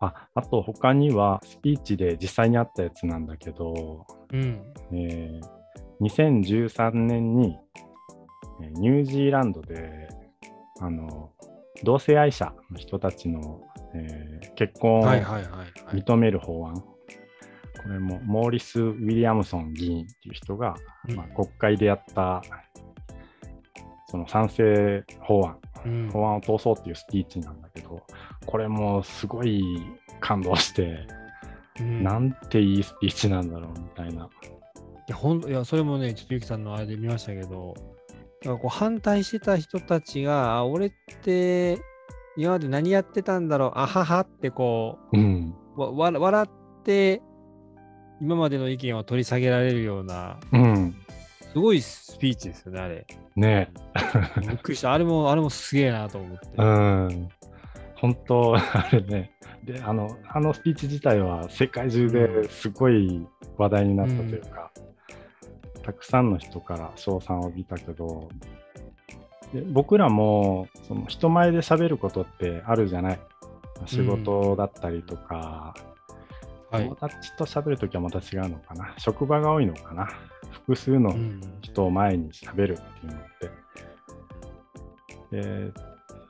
ああと他にはスピーチで実際にあったやつなんだけど、うん。えー2013年にえーニュージーランドであの同性愛者の人たちの、えー結婚を。認める法案、これもモーリス・ウィリアムソン議員っていう人が、うんまあ、国会でやったその賛成法案、うん法案を通そうっていうスピーチなんだけど、これもすごい感動して、うんなんていいスピーチなんだろうみたいな。いや、ほんいやそれもね、ちょっとゆきさんのあれで見ましたけど、だからこう反対してた人たちが、あ、俺って今まで何やってたんだろう、あははってこうん。う、わわ笑って、今までの意見を取り下げられるような、うん。すごいスピーチですよね、あれ。ねびっくりした。あれも、あれもすげえなと思って。うん。本当、あれね。で、あの、あのスピーチ自体は世界中ですごい話題になったというか、たくさんの人から称賛を浴びたけど、で僕らもその人前で喋ることってあるじゃない。仕事だったりとか、はい友。達と喋るときはまた違うのかな。職場が多いのかな。複数のうん人を前に喋るっていうのって。で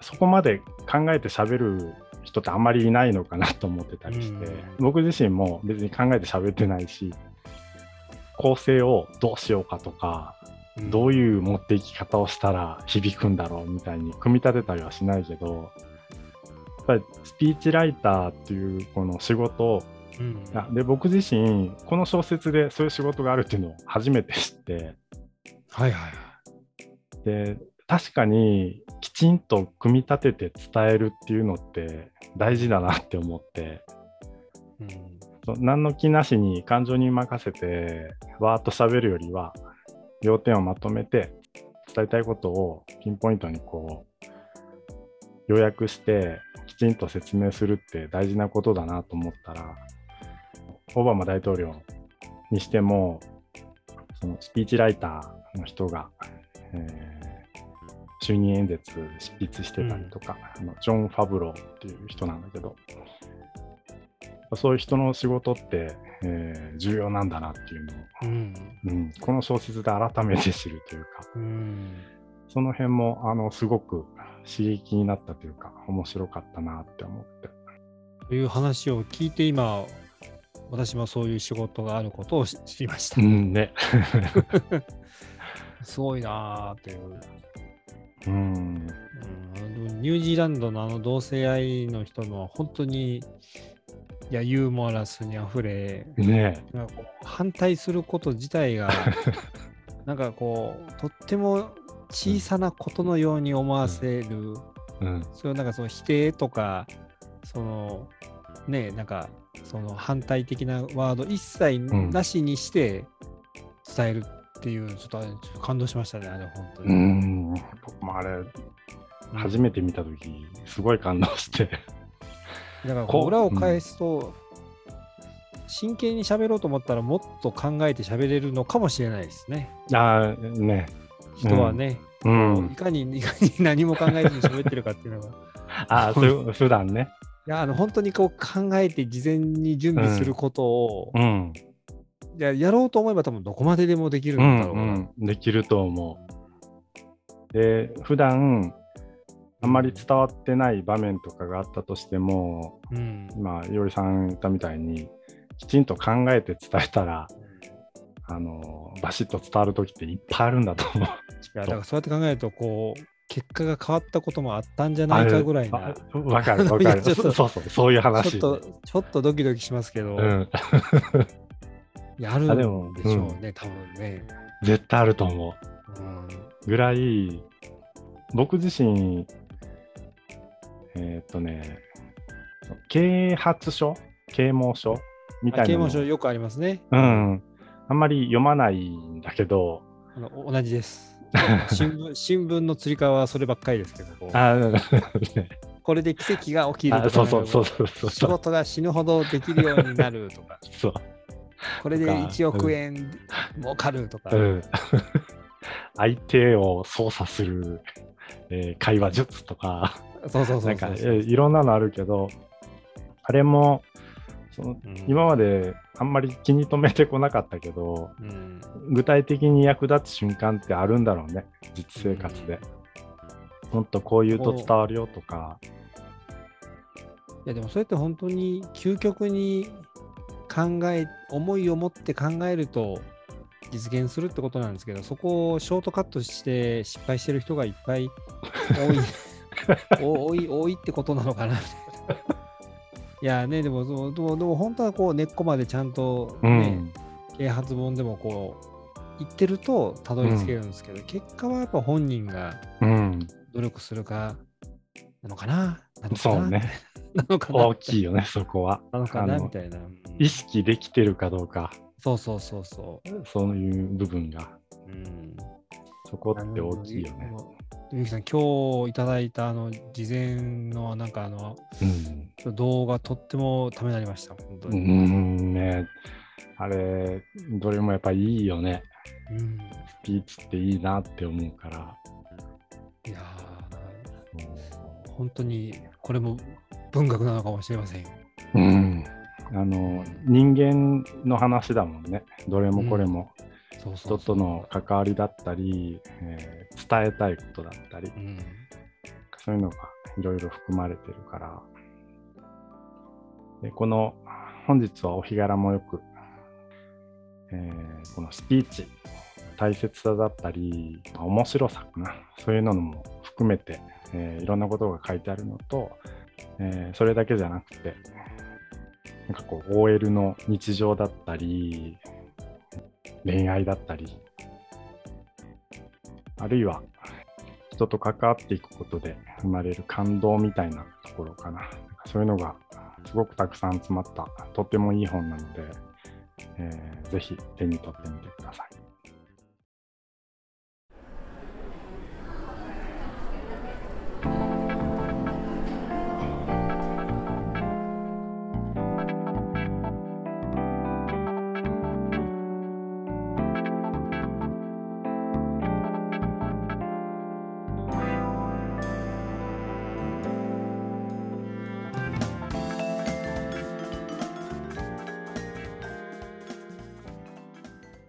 そこまで考えて喋る人ってあんまりいないのかなと思ってたりして、うん僕自身も別に考えて喋ってないし、構成をどうしようかとか、どういう持っていき方をしたら響くんだろうみたいに組み立てたりはしないけど、やっぱりスピーチライターっていうこの仕事をうんあで僕自身この小説でそういう仕事があるっていうのを初めて知って。はいはいはい。で確かにきちんと組み立てて伝えるっていうのって大事だなって思って。うん。何の気なしに感情に任せてわーっと喋るよりは要点をまとめて伝えたいことをピンポイントにこう要約してきちんと説明するって大事なことだなと思ったらオバマ大統領にしてもそのスピーチライターの人が、えー就任演説執筆してたりとか、あのジョン・ファブローっていう人なんだけどそういう人の仕事って、えー重要なんだなっていうのを、うん。うん、この小説で改めて知るというかうん。その辺もあのすごく刺激になったというか面白かったなって思って。という話を聞いて今私もそういう仕事があることを知知りましたう。んね。すごいなーっていう。うん。うん、ニュージーランドのあの同性愛の人のは本当にいやユーモラスにあふれね反対すること自体が なんかこうとっても小さなことのように思わせる、うん。そういうなんかその否定とかそのねなんかその反対的なワード一切んなしにして伝えるっていう、ちょっとあれちょっと感動しましたねあれ本当うに。ん。僕もあれ、初めて見たとき、すごい感動して。だからこう裏を返すと、真剣に喋ろうと思ったらもっと考えて喋れるのかもしれないですね。ああ、ね。人はね、うんい。かにいかに何も考えずに喋ってるかっていうのが。いああ、そう普段ね。やあの本当にこう考えて事前に準備することを、うん。いややろうと思えば多分どこまででもできるうんんだろうな。うん、できると思う。で、普段あんまり伝わってない場面とかがあったとしても、うん今、いおりさん言ったみたいに、きちんと考えて伝えたら、あのバシッと伝わるときっていっぱいあるんだと思う。いやだからそうやって考えるとこう結果が変わったこともあったんじゃないかぐらいな。あわかる わいかる。やちょっとそうそう、そういう話。ちょっと、ちょっとドキドキしますけど、うん、やるんでしょうね、多分ね。絶対あると思う。うんぐらい、僕自身、えーっとね、啓発書？啓蒙書？みたいな啓蒙書よくありますね。うん。あんまり読まないんだけど、あのお同じです。新聞新聞のつり革はそればっかりですけど、あ ね。これで奇跡が起きるあとか、そうそうそうそう仕そう。事が死ぬほどできるようになるとか、そう。これでとか1億円儲かるとか、うん、相手を操作する、えー会話術とか、そうそうそうんそうそう。えいろんなのあるけど、あれもそのうん。今まであんまり気に留めてこなかったけど、うん。具体的に役立つ瞬間ってあるんだろうね、実生活で。もっとこう言うと伝わるよとか、いやでもそれって本当に究極に考え思いを持って考えると実現するってことなんですけどそこをショートカットして失敗してる人がいっぱい多いお 多い多いってことなのかないやねでもでもでもでも本当はこう根っこまでちゃんとうね、ん、啓発本でもこう言ってるとたどり着けるんですけど、結果はやっぱ本人がうん、努力するかなのかな？なのかな？そうね、なのかな？大きいよね、そこは。なのかな？みたいな。うん。意識できてるかどうか、そうそうそうそそういう部分が、う。うん。そこって大きいよね。ゆきさん、今日いただいたあの事前のなんかあのうん動画とってもためになりました。本当うに。んね、あれ、どれもやっぱいいよね。うんスピーチっていいなって思うから。いやー本当にこれも文学なのかもしれません。うん。あの、人間の話だもんね。どれもこれも。そうそう人との関わりだったり、えー伝えたいことだったり、うん。そういうのがいろいろ含まれてるから。でこの本日はお日柄もよく、えーこのスピーチ、大切さだったり、まあ面白さかな、そういうのも含めて、えーいろんなことが書いてあるのと、えーそれだけじゃなくて、なんかこう OL の日常だったり、恋愛だったり、あるいは人と関わっていくことで生まれる感動みたいなところかな。そういうのがすごくたくさん詰まったとてもいい本なので、えーぜひ手に取ってみてください。